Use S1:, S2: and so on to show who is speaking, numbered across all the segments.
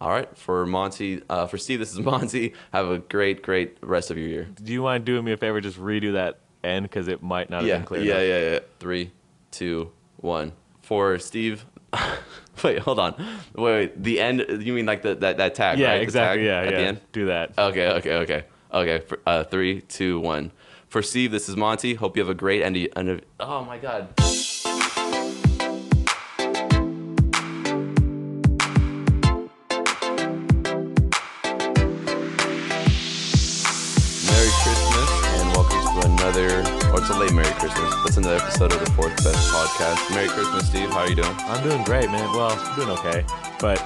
S1: All right, for Monty, uh, for Steve, this is Monty. Have a great, great rest of your year.
S2: Do you mind doing me a favor? Just redo that end because it might not have
S1: Yeah,
S2: been clear.
S1: yeah,
S2: enough.
S1: yeah, yeah. Three, two, one. For Steve. wait, hold on. Wait, wait, the end. You mean like the that that tag?
S2: Yeah,
S1: right?
S2: Exactly.
S1: tag
S2: Yeah, yeah.
S1: the end.
S2: Do that.
S1: Okay, okay, okay, okay. For, uh, three, two, one. For Steve, this is Monty. Hope you have a great end. of. end of, oh my God. Christmas. That's another episode of the Fourth Best Podcast. Merry Christmas, Steve. How are you doing?
S2: I'm doing great, man. Well, I'm doing okay, but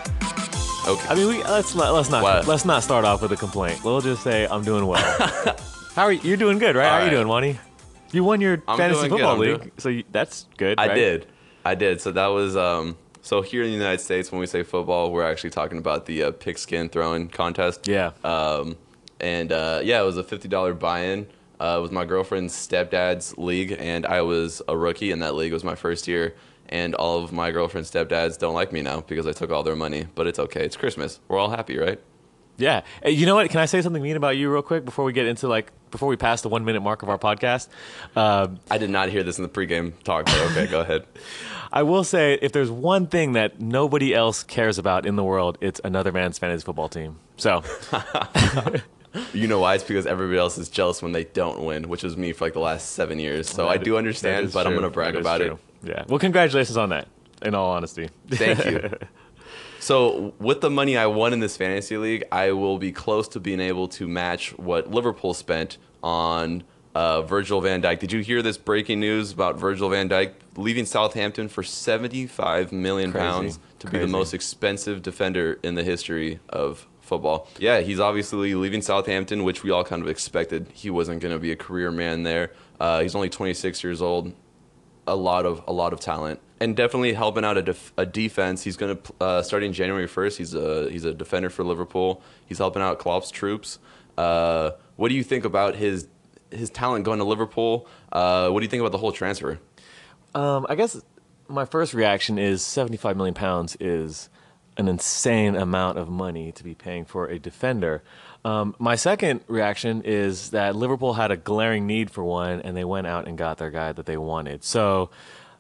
S1: Okay.
S2: I mean, we let's not let's not
S1: What?
S2: let's not start off with a complaint. We'll just say I'm doing well. How are you? You're doing good, right? How are you
S1: All right.
S2: doing, Wani? You won your
S1: I'm
S2: fantasy football league,
S1: doing-
S2: so you, that's good.
S1: I
S2: right?
S1: did. I did. So that was um so here in the United States when we say football, we're actually talking about the uh, pigskin throwing contest.
S2: Yeah.
S1: Um and uh, yeah, it was a $50 buy-in. Uh, it was my girlfriend's stepdad's league and I was a rookie and that league It was my first year and all of my girlfriend's stepdads don't like me now because I took all their money, but it's okay. It's Christmas. We're all happy, right?
S2: Yeah. Hey, you know what? Can I say something mean about you real quick before we get into like before we pass the one minute mark of our podcast? Um,
S1: I did not hear this in the pregame talk, but okay, go ahead.
S2: I will say if there's one thing that nobody else cares about in the world, it's another man's fantasy football team. So
S1: You know why? It's because everybody else is jealous when they don't win, which is me for like the last seven years. So I do understand, but I'm going to brag
S2: That
S1: about
S2: true. Yeah. Well, congratulations on that. In all honesty.
S1: Thank you. so with the money I won in this fantasy league, I will be close to being able to match what Liverpool spent on uh, Virgil van Dijk. Did you hear this breaking news about Virgil van Dijk leaving Southampton for 75 million
S2: Crazy.
S1: pounds to be the most expensive defender in the history of football. Yeah, he's obviously leaving Southampton, which we all kind of expected. He wasn't going to be a career man there. Uh, he's only 26 years old. A lot of a lot of talent, and definitely helping out a, def- a defense. He's going to uh, starting January 1st. He's a he's a defender for Liverpool. He's helping out Klopp's troops. Uh, what do you think about his his talent going to Liverpool? Uh, what do you think about the whole transfer?
S2: Um, I guess my first reaction is 75 million pounds is an insane amount of money to be paying for a defender. Um, my second reaction is that Liverpool had a glaring need for one, and they went out and got their guy that they wanted. So,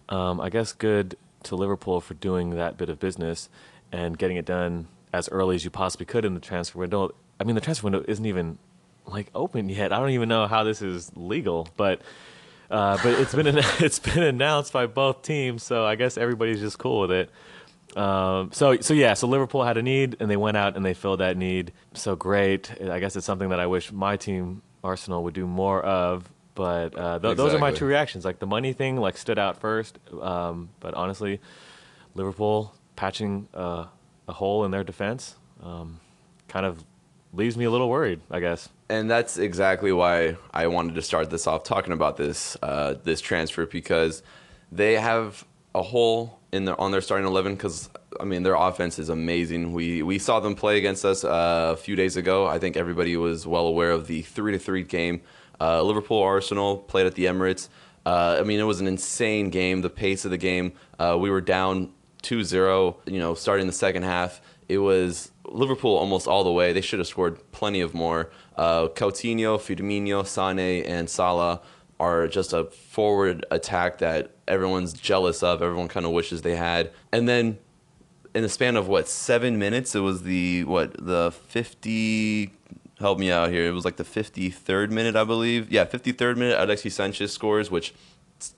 S2: um, I guess good to Liverpool for doing that bit of business and getting it done as early as you possibly could in the transfer window. I mean, the transfer window isn't even like open yet. I don't even know how this is legal, but uh, but it's been it's been announced by both teams, so I guess everybody's just cool with it. Um, so so yeah, so Liverpool had a need, and they went out and they filled that need. So great. I guess it's something that I wish my team Arsenal would do more of. But uh, th- those are my two reactions. Like the money thing, like stood out first. Um, but honestly, Liverpool patching uh, a hole in their defense um, kind of leaves me a little worried. I guess.
S1: And that's exactly why I wanted to start this off talking about this uh, this transfer because they have a hole in their on their starting eleven. Because I mean, their offense is amazing. We we saw them play against us uh, a few days ago. I think everybody was well aware of the three to three game. Uh, Liverpool Arsenal played at the Emirates. Uh, I mean, it was an insane game. The pace of the game. Uh, we were down 2-0, You know, starting the second half, it was Liverpool almost all the way. They should have scored plenty of more. Uh, Coutinho, Firmino, Mane, and Salah are just a forward attack that everyone's jealous of. Everyone kind of wishes they had. And then in the span of what seven minutes, it was the what the fifty. Help me out here. It was like the fifty-third minute, I believe. Yeah, fifty-third minute. Alexis Sanchez scores, which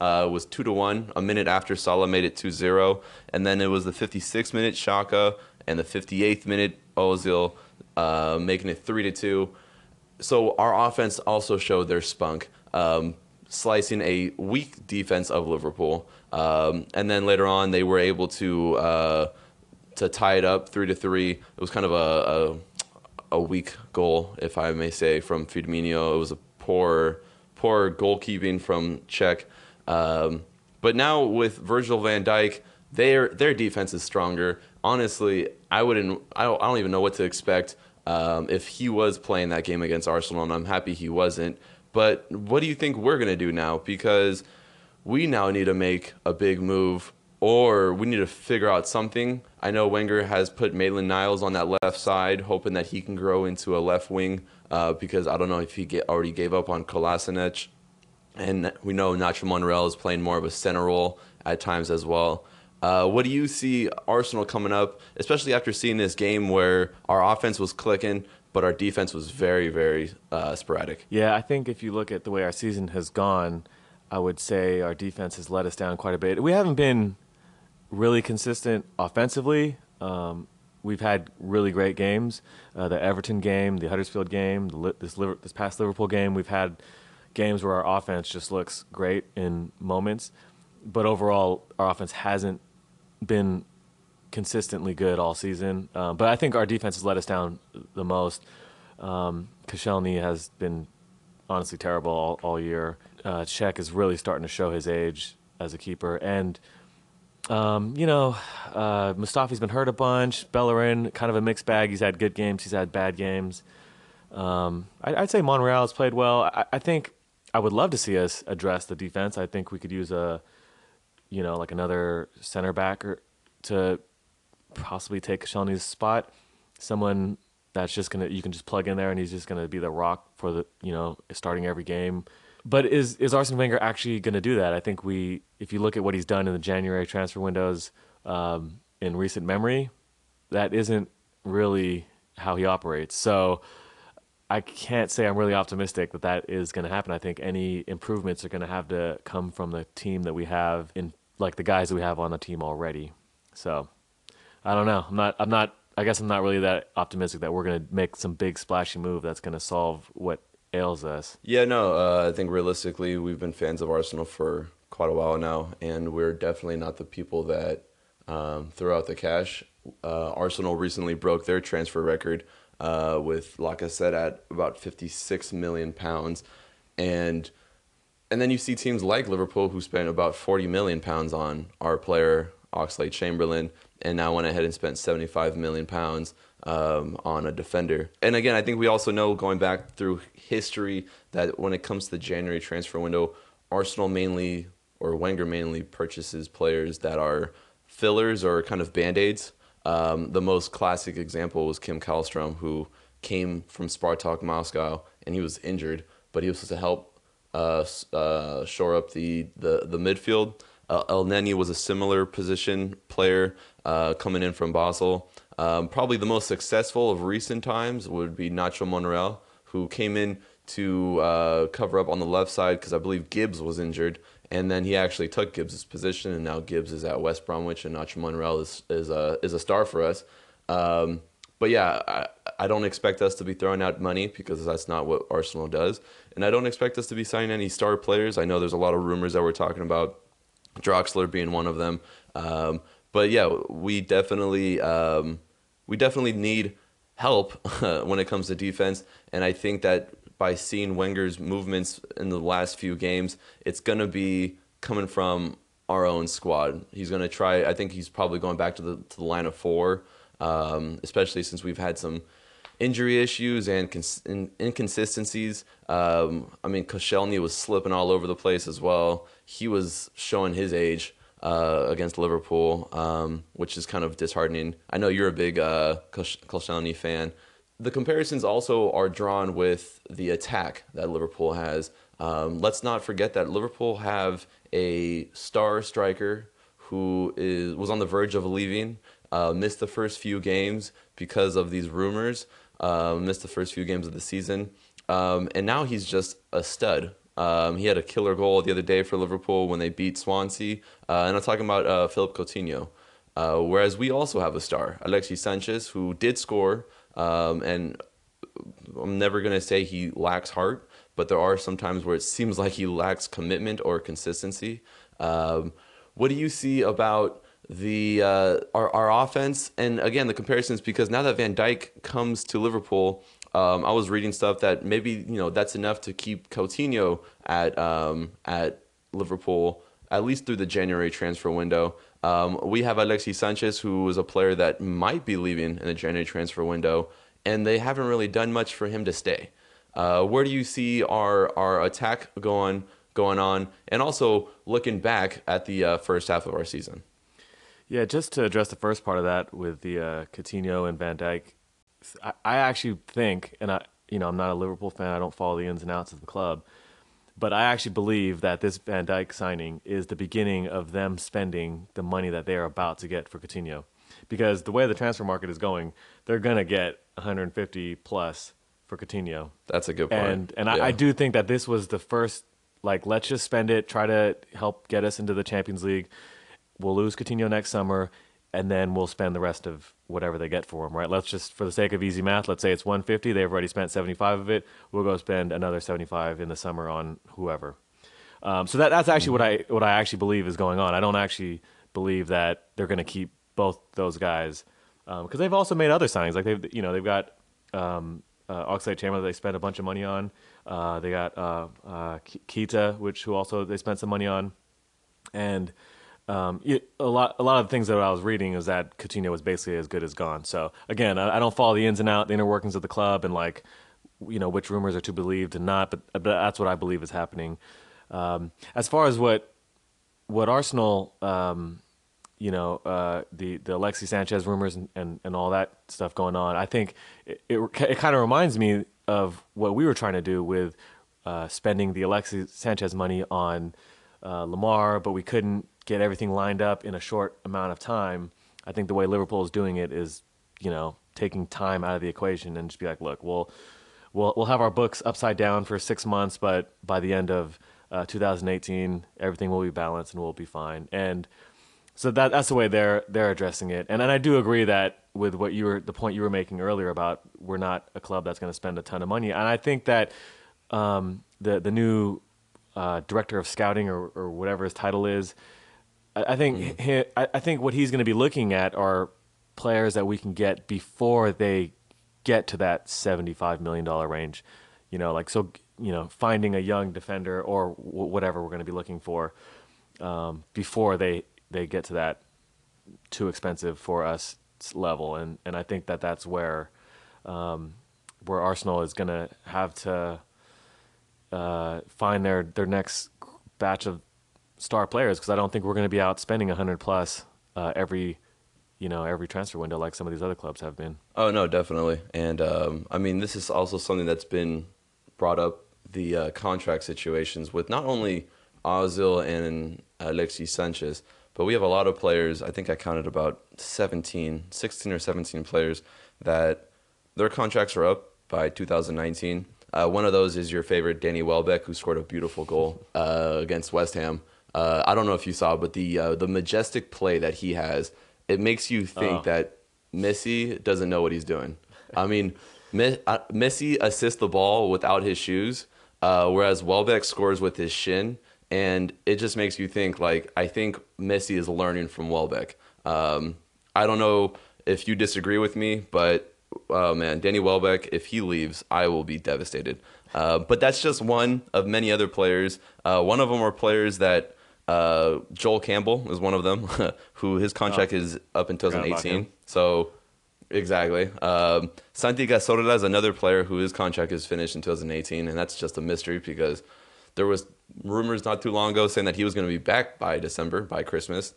S1: uh, was two to one. A minute after Salah made it 2-0. and then it was the fifty-sixth minute Xhaka and the fifty-eighth minute Ozil uh, making it three to two. So our offense also showed their spunk, um, slicing a weak defense of Liverpool, um, and then later on they were able to uh, to tie it up three to three. It was kind of a, a a weak goal, if I may say, from Firmino. It was a poor poor goalkeeping from Cech. Um, but now with Virgil van Dijk, their their defense is stronger. Honestly, I wouldn't. I don't, I don't even know what to expect um, if he was playing that game against Arsenal, and I'm happy he wasn't. But what do you think we're gonna do now? Because we now need to make a big move or we need to figure out something. I know Wenger has put Maitland Niles on that left side, hoping that he can grow into a left wing. Uh, because I don't know if he get, already gave up on Kolasinac, and we know Nacho Monreal is playing more of a center role at times as well. Uh, what do you see Arsenal coming up, especially after seeing this game where our offense was clicking, but our defense was very, very uh, sporadic?
S2: Yeah, I think if you look at the way our season has gone, I would say our defense has let us down quite a bit. We haven't been really consistent offensively. Um, we've had really great games. Uh, the Everton game, the Huddersfield game, the, this, this past Liverpool game, we've had games where our offense just looks great in moments. But overall, our offense hasn't been consistently good all season. Uh, but I think our defense has let us down the most. Um, has been honestly terrible all, all year. Uh, Cech is really starting to show his age as a keeper. And um, you know, uh, Mustafi's been hurt a bunch. Bellerin, kind of a mixed bag. He's had good games. He's had bad games. Um, I, would say Monreal has played well. I, I, think I would love to see us address the defense. I think we could use a, you know, like another center back or to possibly take Koscielny's spot. Someone that's just gonna you can just plug in there and he's just gonna be the rock for the you know starting every game. But is is Arsene Wenger actually to do that? I think we, if you look at what he's done in the January transfer windows um, in recent memory, that isn't really how he operates. So I can't say I'm really optimistic that that is going to happen. I think any improvements are going to have to come from the team that we have in, like the guys that we have on the team already. So I don't know. I'm not. I'm not. I guess I'm not really that optimistic that we're to make some big splashy move that's to solve what ails us.
S1: Yeah, no, uh, I think realistically, we've been fans of Arsenal for quite a while now, and we're definitely not the people that um, throw out the cash. Uh, Arsenal recently broke their transfer record uh, with Lacazette at about 56 million pounds, and and then you see teams like Liverpool who spent about 40 million pounds on our player Oxlade-Chamberlain, and now went ahead and spent 75 million pounds um, on a defender. And again, I think we also know going back through history that when it comes to the January transfer window, Arsenal mainly or Wenger mainly purchases players that are fillers or kind of band aids. Um, the most classic example was Kim Kallstrom, who came from Spartak Moscow and he was injured, but he was supposed to help uh, uh, shore up the, the, the midfield. Uh, Elneny was a similar position player uh, coming in from Basel. Um, probably the most successful of recent times would be Nacho Monreal, who came in to uh, cover up on the left side because I believe Gibbs was injured, and then he actually took Gibbs' position, and now Gibbs is at West Bromwich, and Nacho Monreal is is a is a star for us. Um, but yeah, I, I don't expect us to be throwing out money because that's not what Arsenal does, and I don't expect us to be signing any star players. I know there's a lot of rumors that we're talking about, Draxler being one of them. Um, but yeah, we definitely um, we definitely need help when it comes to defense, and I think that by seeing Wenger's movements in the last few games, it's gonna be coming from our own squad. He's gonna try. I think he's probably going back to the to the line of four, um, especially since we've had some injury issues and cons- inconsistencies. Um, I mean, Koscielny was slipping all over the place as well. He was showing his age uh, against Liverpool, um, which is kind of disheartening. I know you're a big uh, Koscielny fan. The comparisons also are drawn with the attack that Liverpool has. Um, let's not forget that Liverpool have a star striker who is was on the verge of leaving, uh, missed the first few games because of these rumors, uh, missed the first few games of the season, um, and now he's just a stud. Um, he had a killer goal the other day for Liverpool when they beat Swansea. Uh, and I'm talking about uh, Philip Coutinho. Uh, whereas we also have a star, Alexis Sanchez, who did score. Um, and I'm never going to say he lacks heart, but there are some times where it seems like he lacks commitment or consistency. Um, what do you see about the uh, our, our offense? And again, the comparisons because now that Van Dijk comes to Liverpool, um, I was reading stuff that maybe you know that's enough to keep Coutinho at um, at Liverpool at least through the January transfer window. Um, we have Alexis Sanchez, who is a player that might be leaving in the January transfer window, and they haven't really done much for him to stay. Uh, where do you see our our attack going going on, and also looking back at the uh, first half of our season?
S2: Yeah, just to address the first part of that with the uh, Coutinho and Van Dijk, I, I actually think, and I, you know, I'm not a Liverpool fan. I don't follow the ins and outs of the club, but I actually believe that this Van Dijk signing is the beginning of them spending the money that they are about to get for Coutinho, because the way the transfer market is going, they're gonna get 150 plus for Coutinho.
S1: That's a good point.
S2: And and
S1: Yeah.
S2: I, I do think that this was the first like let's just spend it, try to help get us into the Champions League. We'll lose Coutinho next summer, and then we'll spend the rest of whatever they get for him. Right? Let's just for the sake of easy math, let's say it's 150. They've already spent 75 of it. We'll go spend another 75 in the summer on whoever. Um, so that that's actually what I what I actually believe is going on. I don't actually believe that they're going to keep both those guys because they've also made other signings. Like they've you know they've got um, uh, Chamberlain they spent a bunch of money on. Uh, they got uh, uh, Keita, which who also they spent some money on, and um, it, a lot a lot of the things that I was reading is that Coutinho was basically as good as gone. So again, I, I don't follow the ins and out, the inner workings of the club, and like you know which rumors are to be believed and not. But, but that's what I believe is happening. Um, as far as what what Arsenal, um, you know, uh, the the Alexis Sanchez rumors and, and, and all that stuff going on, I think it it, it kind of reminds me of what we were trying to do with uh, spending the Alexis Sanchez money on uh, Lemar, but we couldn't get everything lined up in a short amount of time. I think the way Liverpool is doing it is, you know, taking time out of the equation and just be like, look, we'll we'll we'll have our books upside down for six months, but by the end of uh, 2018, everything will be balanced and we'll be fine. And so that that's the way they're they're addressing it. And and I do agree that with what you were the point you were making earlier about we're not a club that's going to spend a ton of money. And I think that um, the the new uh, director of scouting or, or whatever his title is, I, I think he, I, I think what he's going to be looking at are players that we can get before they get to that seventy-five million dollar range. You know, like so. You know, finding a young defender or w- whatever we're going to be looking for um, before they they get to that too expensive for us level. And and I think that that's where um, where Arsenal is going to have to uh, find their their next batch of star players because I don't think we're going to be out spending hundred plus uh, every you know every transfer window like some of these other clubs have been.
S1: Oh no, definitely. And um, I mean, this is also something that's been brought up the uh, contract situations with not only Ozil and Alexis Sanchez, but we have a lot of players. I think I counted about 17, 16 or 17 players that their contracts are up by 2019. Uh, one of those is your favorite Danny Welbeck, who scored a beautiful goal uh, against West Ham. Uh, I don't know if you saw, but the uh, the majestic play that he has, it makes you think
S2: Oh.
S1: that Messi doesn't know what he's doing. I mean, Me- uh, Messi assists the ball without his shoes, uh, whereas Welbeck scores with his shin, and it just makes you think. Like I think Messi is learning from Welbeck. Um, I don't know if you disagree with me, but oh man, Danny Welbeck, if he leaves, I will be devastated. Uh, but that's just one of many other players. Uh, one of them are players that uh, Joel Campbell is one of them, who his contract is up in 2018. So exactly, um, Santi Cazorla is another player who his contract is finished in 2018, and that's just a mystery because there was rumors not too long ago saying that he was going to be back by December, by Christmas.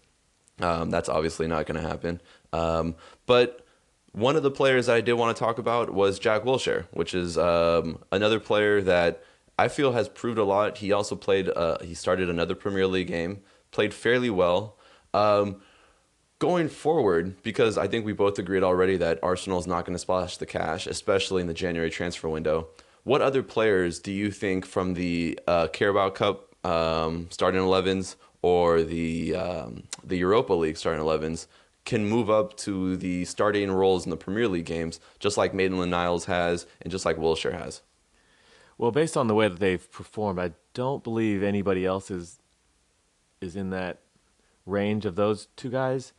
S1: Um, that's obviously not going to happen. Um, but one of the players that I did want to talk about was Jack Wilshere, which is um, another player that I feel has proved a lot. He also played. Uh, he started another Premier League game, played fairly well. Um, going forward, because I think we both agreed already that Arsenal is not going to splash the cash, especially in the January transfer window. What other players do you think from the uh, Carabao Cup um, starting 11s or the um, the Europa League starting 11s can move up to the starting roles in the Premier League games, just like Maitland Niles has and just like Wilshere has?
S2: Well, based on the way that they've performed, I don't believe anybody else is is in that range of those two guys.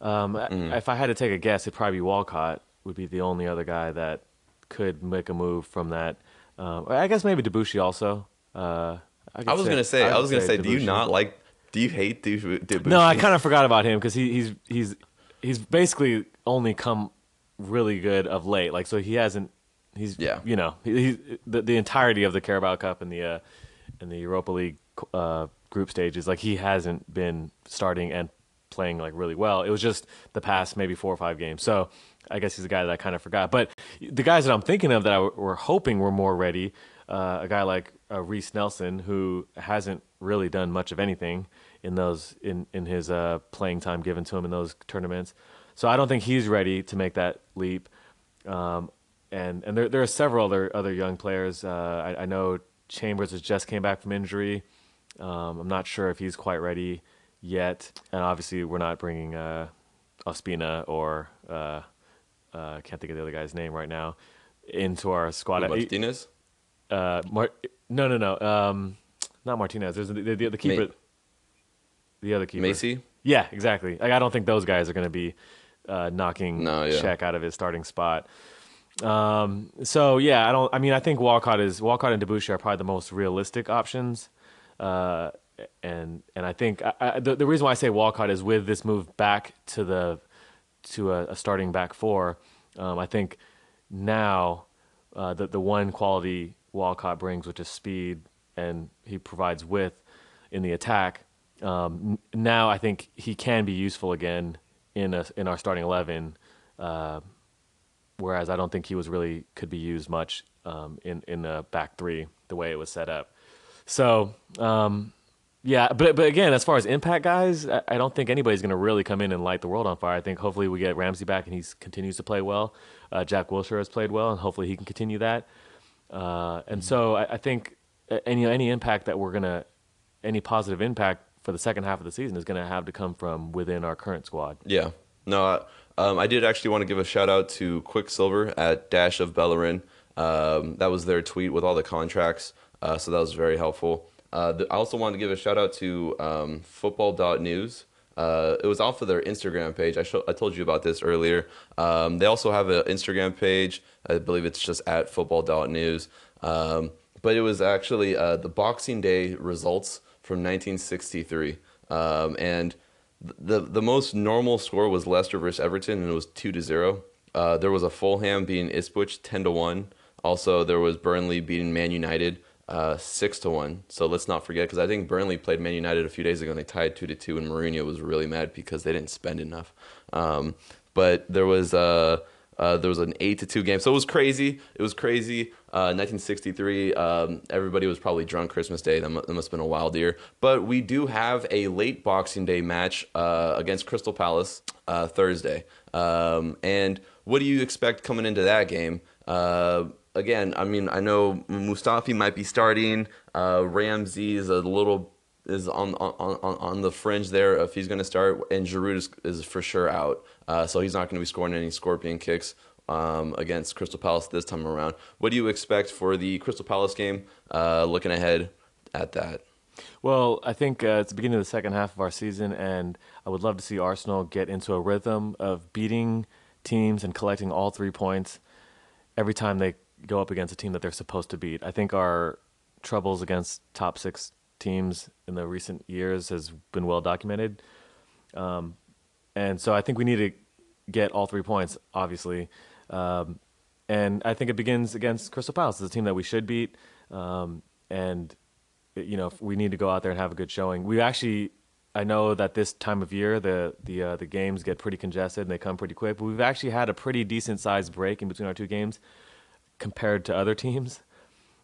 S2: Um, If I had to take a guess, it'd probably be Walcott would be the only other guy that could make a move from that. Um, I guess maybe Debuchy also. Uh, could
S1: I was gonna say, I
S2: would
S1: was gonna say, do you not like? Do you hate?
S2: No, I kind of forgot about him because he, he's he's he's basically only come really good of late. Like so, he hasn't. He's
S1: Yeah.
S2: You know, he, he's the the entirety of the Carabao Cup and the uh, and the Europa League uh, group stages. Like he hasn't been starting and playing like really well. It was just the past maybe four or five games. So I guess he's a guy that I kind of forgot. But the guys that I'm thinking of that I w- were hoping were more ready, uh, a guy like uh, Reiss Nelson, who hasn't really done much of anything in those in in his uh, playing time given to him in those tournaments. So I don't think he's ready to make that leap. Um, and and there there are several other other young players. Uh, I, I know Chambers has just came back from injury. Um, I'm not sure if he's quite ready yet. And obviously, we're not bringing uh, Ospina or uh, uh, can't think of the other guy's name right now into our squad.
S1: Martinez.
S2: Uh, Mar- no, no, no. Um, not Martinez. There's the, the, the keeper.
S1: Ma-
S2: the other keeper.
S1: Macey.
S2: Yeah, exactly. Like I don't think those guys are going to be uh, knocking
S1: No, yeah.
S2: Cech out of his starting spot. Um, so yeah, I don't. I mean, I think Walcott is Walcott and Debuchy are probably the most realistic options. Uh, and and I think I, I, the the reason why I say Walcott is with this move back to the to a, a starting back four. Um, I think now uh, the the one quality Walcott brings, which is speed, and he provides width in the attack. Um, now I think he can be useful again in a, in our starting eleven. Uh, whereas I don't think he was really could be used much um, in in the back three the way it was set up. So um, yeah, but but again, as far as impact guys, I, I don't think anybody's going to really come in and light the world on fire. I think hopefully we get Ramsey back and he continues to play well. Uh, Jack Wilshere has played well, and hopefully he can continue that. Uh, and so I, I think any any impact that we're gonna any positive impact for the second half of the season is going to have to come from within our current squad.
S1: Yeah. No, I, um, I did actually want to give a shout out to Quicksilver at Dash of Bellerin. Um, that was their tweet with all the contracts, uh, so that was very helpful. Uh, the, I also wanted to give a shout out to um, football.news. Uh, it was off of their Instagram page. I, I told you about this earlier. Um, they also have an Instagram page. I believe it's just at football.news. Um, but it was actually uh, the Boxing Day results from 1963. Um, and the the most normal score was Leicester versus Everton, and it was two to zero. Uh, there was a Fulham beating Ipswich ten to one. Also, there was Burnley beating Man United uh, six to one. So let's not forget, because I think Burnley played Man United a few days ago, and they tied two to two, and Mourinho was really mad because they didn't spend enough. Um, but there was uh, uh, there was an eight to two game, so it was crazy. It was crazy. Uh, 1963. Um, everybody was probably drunk Christmas Day. That, mu- that must have been a wild year. But we do have a late Boxing Day match uh, against Crystal Palace uh, Thursday. Um, and what do you expect coming into that game? Again, I mean, I know Mustafi might be starting. Uh, Ramsey is a little is on on, on, on the fringe there if he's going to start, and Giroud is, is for sure out, uh, so he's not going to be scoring any scorpion kicks um, against Crystal Palace this time around. What do you expect for the Crystal Palace game? Uh, looking ahead at that.
S2: Well, I think uh, it's the beginning of the second half of our season, and I would love to see Arsenal get into a rhythm of beating teams and collecting all three points every time they go up against a team that they're supposed to beat. I think our troubles against top six teams in the recent years has been well documented, um, and so I think we need to get all three points, obviously. Um, and I think it begins against Crystal Palace. It's a team that we should beat, um, and you know we need to go out there and have a good showing. We actually, I know that this time of year the the uh, the games get pretty congested and they come pretty quick. But we've actually had a pretty decent sized break in between our two games compared to other teams.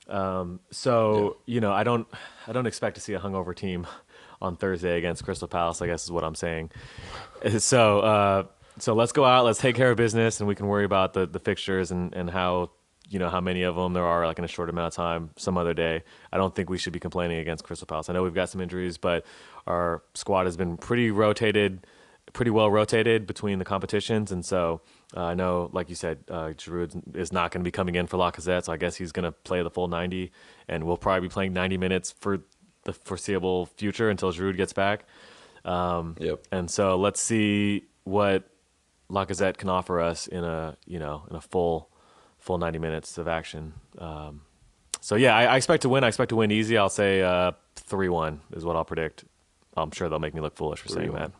S2: Um, so you know I don't I don't expect to see a hungover team on Thursday against Crystal Palace. I guess is what I'm saying. So. Uh, so let's go out, let's take care of business, and we can worry about the, the fixtures and, and how you know how many of them there are like in a short amount of time some other day. I don't think we should be complaining against Crystal Palace. I know we've got some injuries, but our squad has been pretty rotated, pretty well rotated between the competitions, and so uh, I know, like you said, uh, Giroud is not going to be coming in for Lacazette, so I guess he's going to play the full 90, and we'll probably be playing 90 minutes for the foreseeable future until Giroud gets back. Um,
S1: Yep.
S2: And so let's see what Lacazette can offer us in a you know in a full full 90 minutes of action. Um, so yeah, I, I expect to win. I expect to win easy. I'll say three one is what I'll predict. I'm sure they'll make me look foolish for saying that.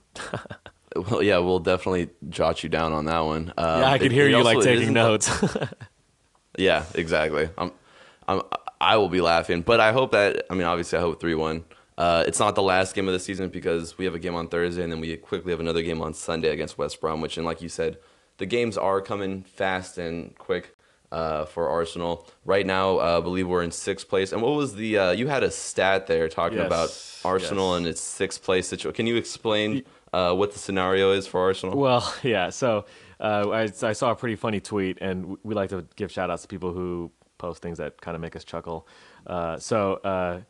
S1: Well, yeah, we'll definitely jot you down on that one. Um,
S2: yeah, I could
S1: it-
S2: hear
S1: it
S2: you like taking notes.
S1: Yeah, exactly. I'm, I'm, I will be laughing, but I hope that. I mean, obviously, I hope three one. Uh, it's not the last game of the season because we have a game on Thursday and then we quickly have another game on Sunday against West Bromwich. And like you said, the games are coming fast and quick uh, for Arsenal. Right now, uh, I believe we're in sixth place. And what was the? Uh, you had a stat there talking
S2: Yes,
S1: about Arsenal
S2: yes.
S1: and its sixth place situation. Can you explain uh, what the scenario is for Arsenal?
S2: Well, yeah. So uh, I, I saw a pretty funny tweet, and we like to give shout outs to people who post things that kind of make us chuckle. Uh, so uh,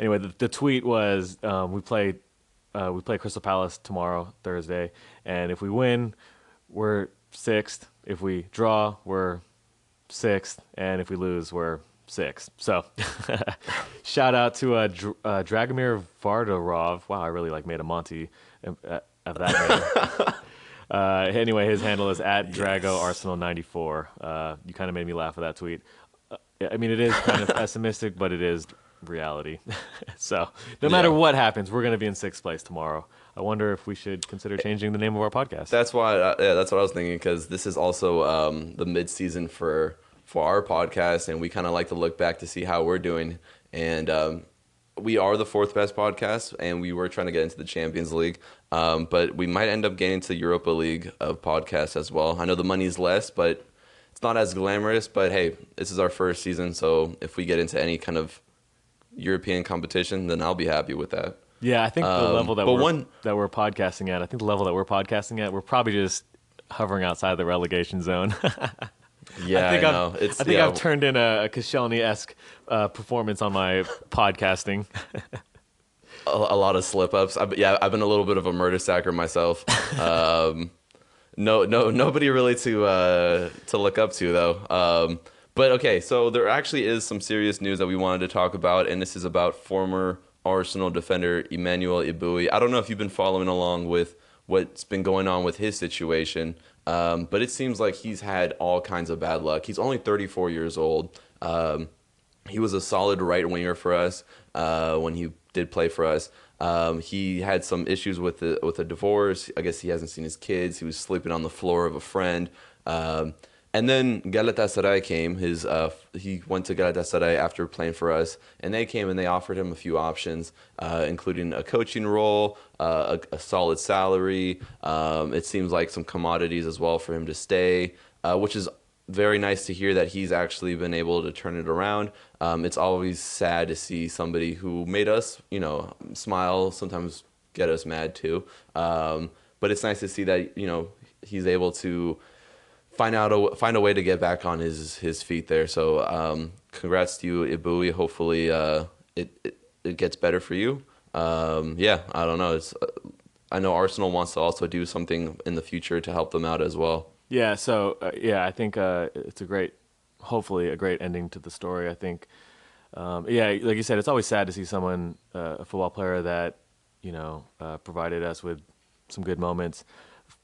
S2: anyway, the, the tweet was um, we play uh, we play Crystal Palace tomorrow, Thursday, and if we win, we're sixth. If we draw, we're sixth, and if we lose, we're sixth. So, shout out to uh, Dr- uh, Dragomir Vardarov. Wow, I really like made a Monty of, that uh, anyway, his handle is at Drago Arsenal ninety four. Uh, you kind of made me laugh with that tweet. Uh, I mean, it is kind of pessimistic, but it is reality. so, no matter
S1: Yeah.
S2: what happens, we're going to be in sixth place tomorrow. I wonder if we should consider changing the name of our podcast.
S1: That's why. Uh, yeah, that's what I was thinking because this is also um, the mid season for for our podcast, and we kind of like to look back to see how we're doing. And um, we are the fourth best podcast, and we were trying to get into the Champions League, um, but we might end up getting to Europa League of podcasts as well. I know the money's less, but it's not as glamorous. But hey, this is our first season, so if we get into any kind of European competition, then I'll be happy with that.
S2: Yeah, I think the
S1: Um,
S2: level that we're
S1: one-
S2: that we're podcasting at, I think the level that we're podcasting at, we're probably just hovering outside the relegation zone.
S1: Yeah,
S2: I think
S1: know.
S2: I've,
S1: It's
S2: I think
S1: yeah,
S2: I've turned in a, a Koscielny esque uh, performance on my podcasting.
S1: a, a lot of slip ups. Yeah, I've been a little bit of a Mertesacker myself. um, no, no, nobody really to uh, to look up to though. Um, but okay, so there actually is some serious news that we wanted to talk about, and this is about former Arsenal defender Emmanuel Eboué. I don't know if you've been following along with what's been going on with his situation, um, but it seems like he's had all kinds of bad luck. He's only 34 years old. Um, he was a solid right winger for us uh, when he did play for us. Um, he had some issues with the, with a divorce. I guess he hasn't seen his kids. He was sleeping on the floor of a friend. Um, and then Galatasaray came. His uh, he went to Galatasaray after playing for us, and they came and they offered him a few options, uh, including a coaching role, uh, a, a solid salary. Um, it seems like some commodities as well for him to stay, uh, which is very nice to hear that he's actually been able to turn it around. Um, it's always sad to see somebody who made us, you know, smile, sometimes get us mad too. Um, but it's nice to see that you know he's able to find out a, find a way to get back on his his feet there. So um, congrats to you, Eboué. Hopefully uh, it, it it gets better for you. Um, yeah, I don't know. It's uh, I know Arsenal wants to also do something in the future to help them out as well.
S2: Yeah, so uh, yeah, I think uh, it's a great, hopefully a great ending to the story. I think, um, yeah, like you said, it's always sad to see someone, uh, a football player that you know uh, provided us with some good moments,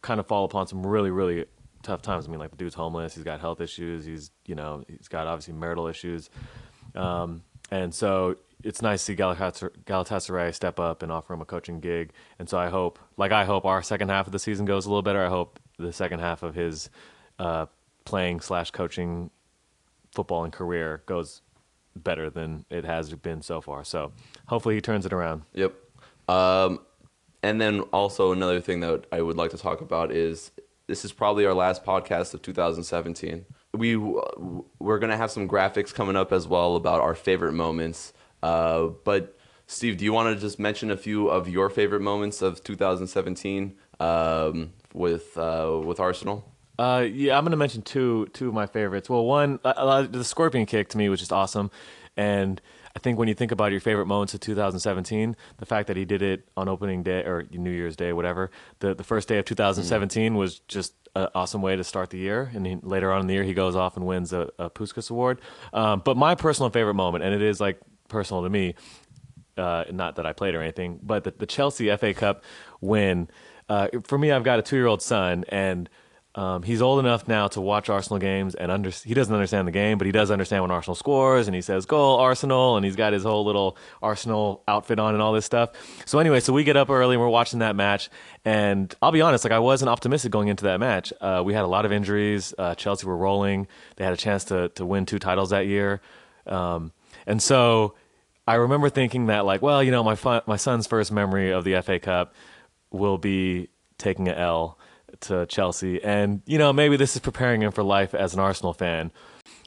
S2: kind of fall upon some really really tough times. I mean, like the dude's homeless, he's got health issues, he's you know he's got obviously marital issues, um, and so it's nice to see Galatasaray, Galatasaray step up and offer him a coaching gig. And so I hope, like I hope, our second half of the season goes a little better. I hope the second half of his uh, playing slash coaching football and career goes better than it has been so far. So hopefully he turns it around.
S1: Yep. Um, and then also another thing that I would like to talk about is this is probably our last podcast of 2017. We we're gonna have some graphics coming up as well about our favorite moments. Uh, but Steve, do you want to just mention a few of your favorite moments of 2017 um, with uh, with Arsenal?
S2: Uh, yeah, I'm gonna mention two two of my favorites. Well, one, uh, uh, the scorpion kick to me was just awesome, and I think when you think about your favorite moments of 2017, the fact that he did it on opening day or New Year's Day, whatever, the the first day of 2017 was just an awesome way to start the year. And he, later on in the year, he goes off and wins a, a Puskas Award. Um, but my personal favorite moment, and it is like personal to me, uh, not that I played or anything, but the, the Chelsea FA Cup win. Uh, for me, I've got a two-year-old son, and um, he's old enough now to watch Arsenal games, and under, he doesn't understand the game, but he does understand when Arsenal scores, and he says "Goal Arsenal," and he's got his whole little Arsenal outfit on and all this stuff. So anyway, so we get up early, and we're watching that match, and I'll be honest, like I wasn't optimistic going into that match. Uh, we had a lot of injuries. Uh, Chelsea were rolling; they had a chance to to win two titles that year, um, and so I remember thinking that like, well, you know, my my son's first memory of the FA Cup will be taking a L to Chelsea, and you know, maybe this is preparing him for life as an Arsenal fan.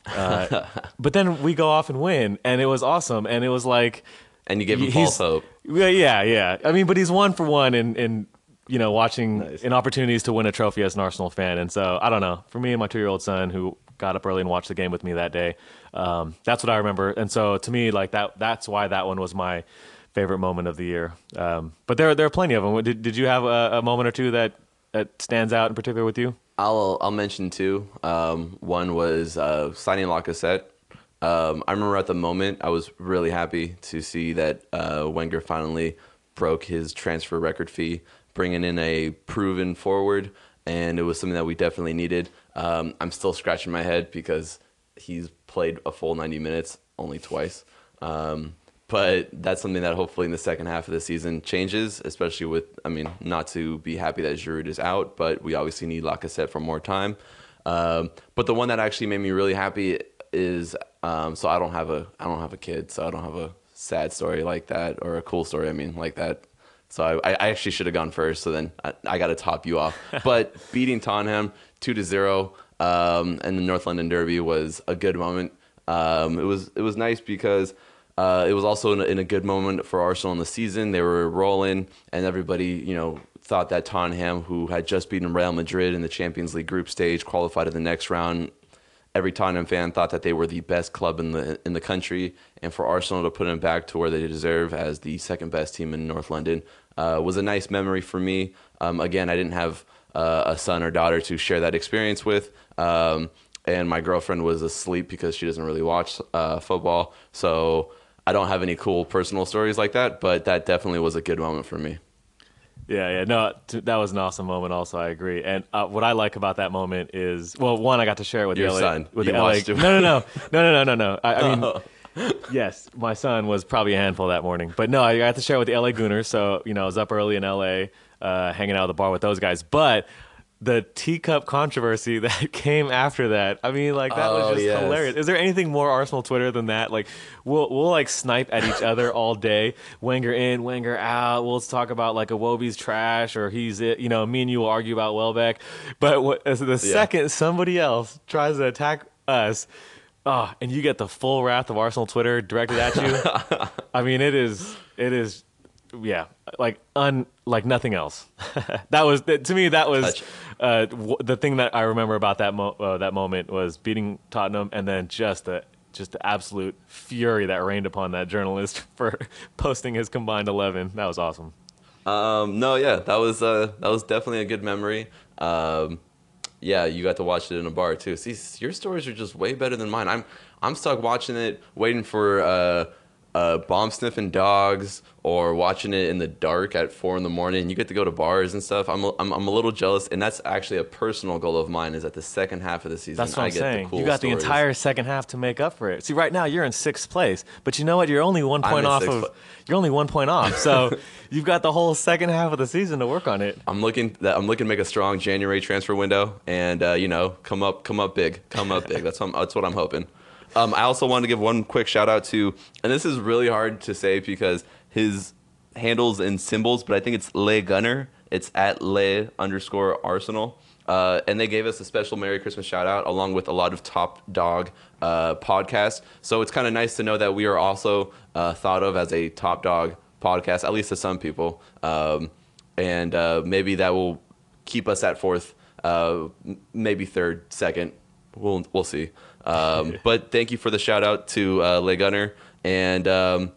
S2: Uh, but then we go off and win, and it was awesome, and it was like,
S1: And you give him false hope.
S2: yeah, yeah, yeah. I mean, but he's one for one in in you know watching
S1: Nice.
S2: in opportunities to win a trophy as an Arsenal fan, and so I don't know. For me and my two year old son who got up early and watched the game with me that day, um, that's what I remember. And so to me, like that, that's why that one was my favorite moment of the year. Um, but there there are plenty of them. Did did you have a, a moment or two that that stands out in particular with you?
S1: I'll I'll mention two. Um, one was uh, signing Lacazette. Um, I remember at the moment I was really happy to see that uh, Wenger finally broke his transfer record fee, bringing in a proven forward, and it was something that we definitely needed. Um, I'm still scratching my head because he's played a full 90 minutes only twice. Um, but that's something that hopefully in the second half of the season changes, especially with, I mean, not to be happy that Giroud is out, but we obviously need Lacazette for more time. Um, but the one that actually made me really happy is, um, so I don't have a, I don't have a kid, so I don't have a sad story like that or a cool story. I mean, like that. So I, I actually should have gone first. So then I, I got to top you off. But beating Tottenham two to zero, um, and the North London Derby was a good moment. Um, it was it was nice because uh, it was also in a, in a good moment for Arsenal in the season. They were rolling, and everybody you know thought that Tottenham, who had just beaten Real Madrid in the Champions League group stage, qualified to the next round every Tottenham fan thought that they were the best club in the in the country, and for Arsenal to put them back to where they deserve as the second best team in North London uh, was a nice memory for me. Um, again, I didn't have uh, a son or daughter to share that experience with. Um, and my girlfriend was asleep because she doesn't really watch uh, football. So I don't have any cool personal stories like that, but that definitely was a good moment for me.
S2: Yeah, yeah, no, t- that was an awesome moment. Also, I agree. And uh, what I like about that moment is, well, one, I got to share it with
S1: Your
S2: the LA,
S1: son.
S2: with
S1: You
S2: the LA. No, no, no, no, no, no, no, no. I, I mean, yes, my son was probably a handful that morning, but no, I got to share it with the LA Gooners. So you know, I was up early in LA, uh, hanging out at the bar with those guys. But the teacup controversy that came after that, I mean, like that
S1: Oh,
S2: was just
S1: yes.
S2: hilarious. Is there anything more Arsenal Twitter than that? Like, we'll we'll like snipe at each other all day. Wenger in, Wenger out. We'll talk about like Iwobi's trash or he's it. You know, me and you will argue about Welbeck. But what, as the second somebody else tries to attack us, oh, and you get the full wrath of Arsenal Twitter directed at you. I mean, it is it is. Yeah, like un like nothing else. that was to me. That was
S1: Touch.
S2: Uh, w- the thing that I remember about that mo- uh, that moment was beating Tottenham, and then just the just the absolute fury that rained upon that journalist for posting his combined eleven. That was awesome.
S1: Um, no, yeah, that was uh, that was definitely a good memory. Um, yeah, you got to watch it in a bar too. See, your stories are just way better than mine. I'm I'm stuck watching it, waiting for uh, bomb sniffing dogs, or watching it in the dark at four in the morning. You get to go to bars and stuff. I'm a, I'm, I'm a little jealous, and that's actually a personal goal of mine. Is that the second half of the season,
S2: That's what
S1: I
S2: I'm
S1: get
S2: saying.
S1: the cool
S2: you got
S1: stories.
S2: the entire second half to make up for it. See, right now you're in sixth place, but you know what? You're only one point off of.
S1: pla-
S2: You're only one point off, so you've got the whole second half of the season to work on it.
S1: I'm looking that I'm looking to make a strong January transfer window, and uh, you know, come up, come up big, come up big. That's what I'm, that's what I'm hoping. Um, I also wanted to give one quick shout out to, and this is really hard to say because his handles and symbols, but I think it's Le Gunner. It's at Le underscore Arsenal. Uh, and they gave us a special Merry Christmas shout out along with a lot of Top Dog uh, podcasts. So it's kind of nice to know that we are also uh, thought of as a Top Dog podcast, at least to some people. Um, and uh, maybe that will keep us at fourth, uh, maybe third, second. We'll we'll see. Um, but thank you for the shout out to uh, Le Gunner, and um,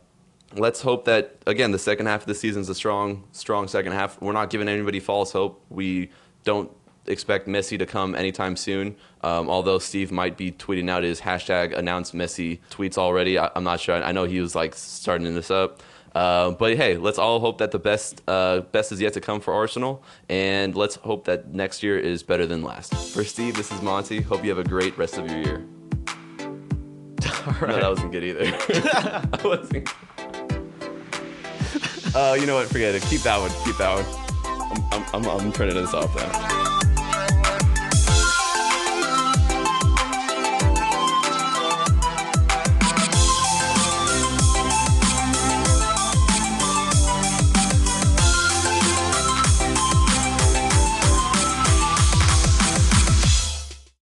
S1: let's hope that again the second half of the season is a strong strong second half. We're not giving anybody false hope. We don't expect Messi to come anytime soon. Um, although Steve might be tweeting out his hashtag announced Messi tweets already. I, I'm not sure. I know he was like starting this up. Uh, but hey, let's all hope that the best uh, best is yet to come for Arsenal, and let's hope that next year is better than last. For Steve, this is Monty. Hope you have a great rest of your year. No, that wasn't good either. I wasn't. Oh, you know what? Forget it. Keep that one. Keep that one. I'm, I'm, I'm, I'm turning this off now.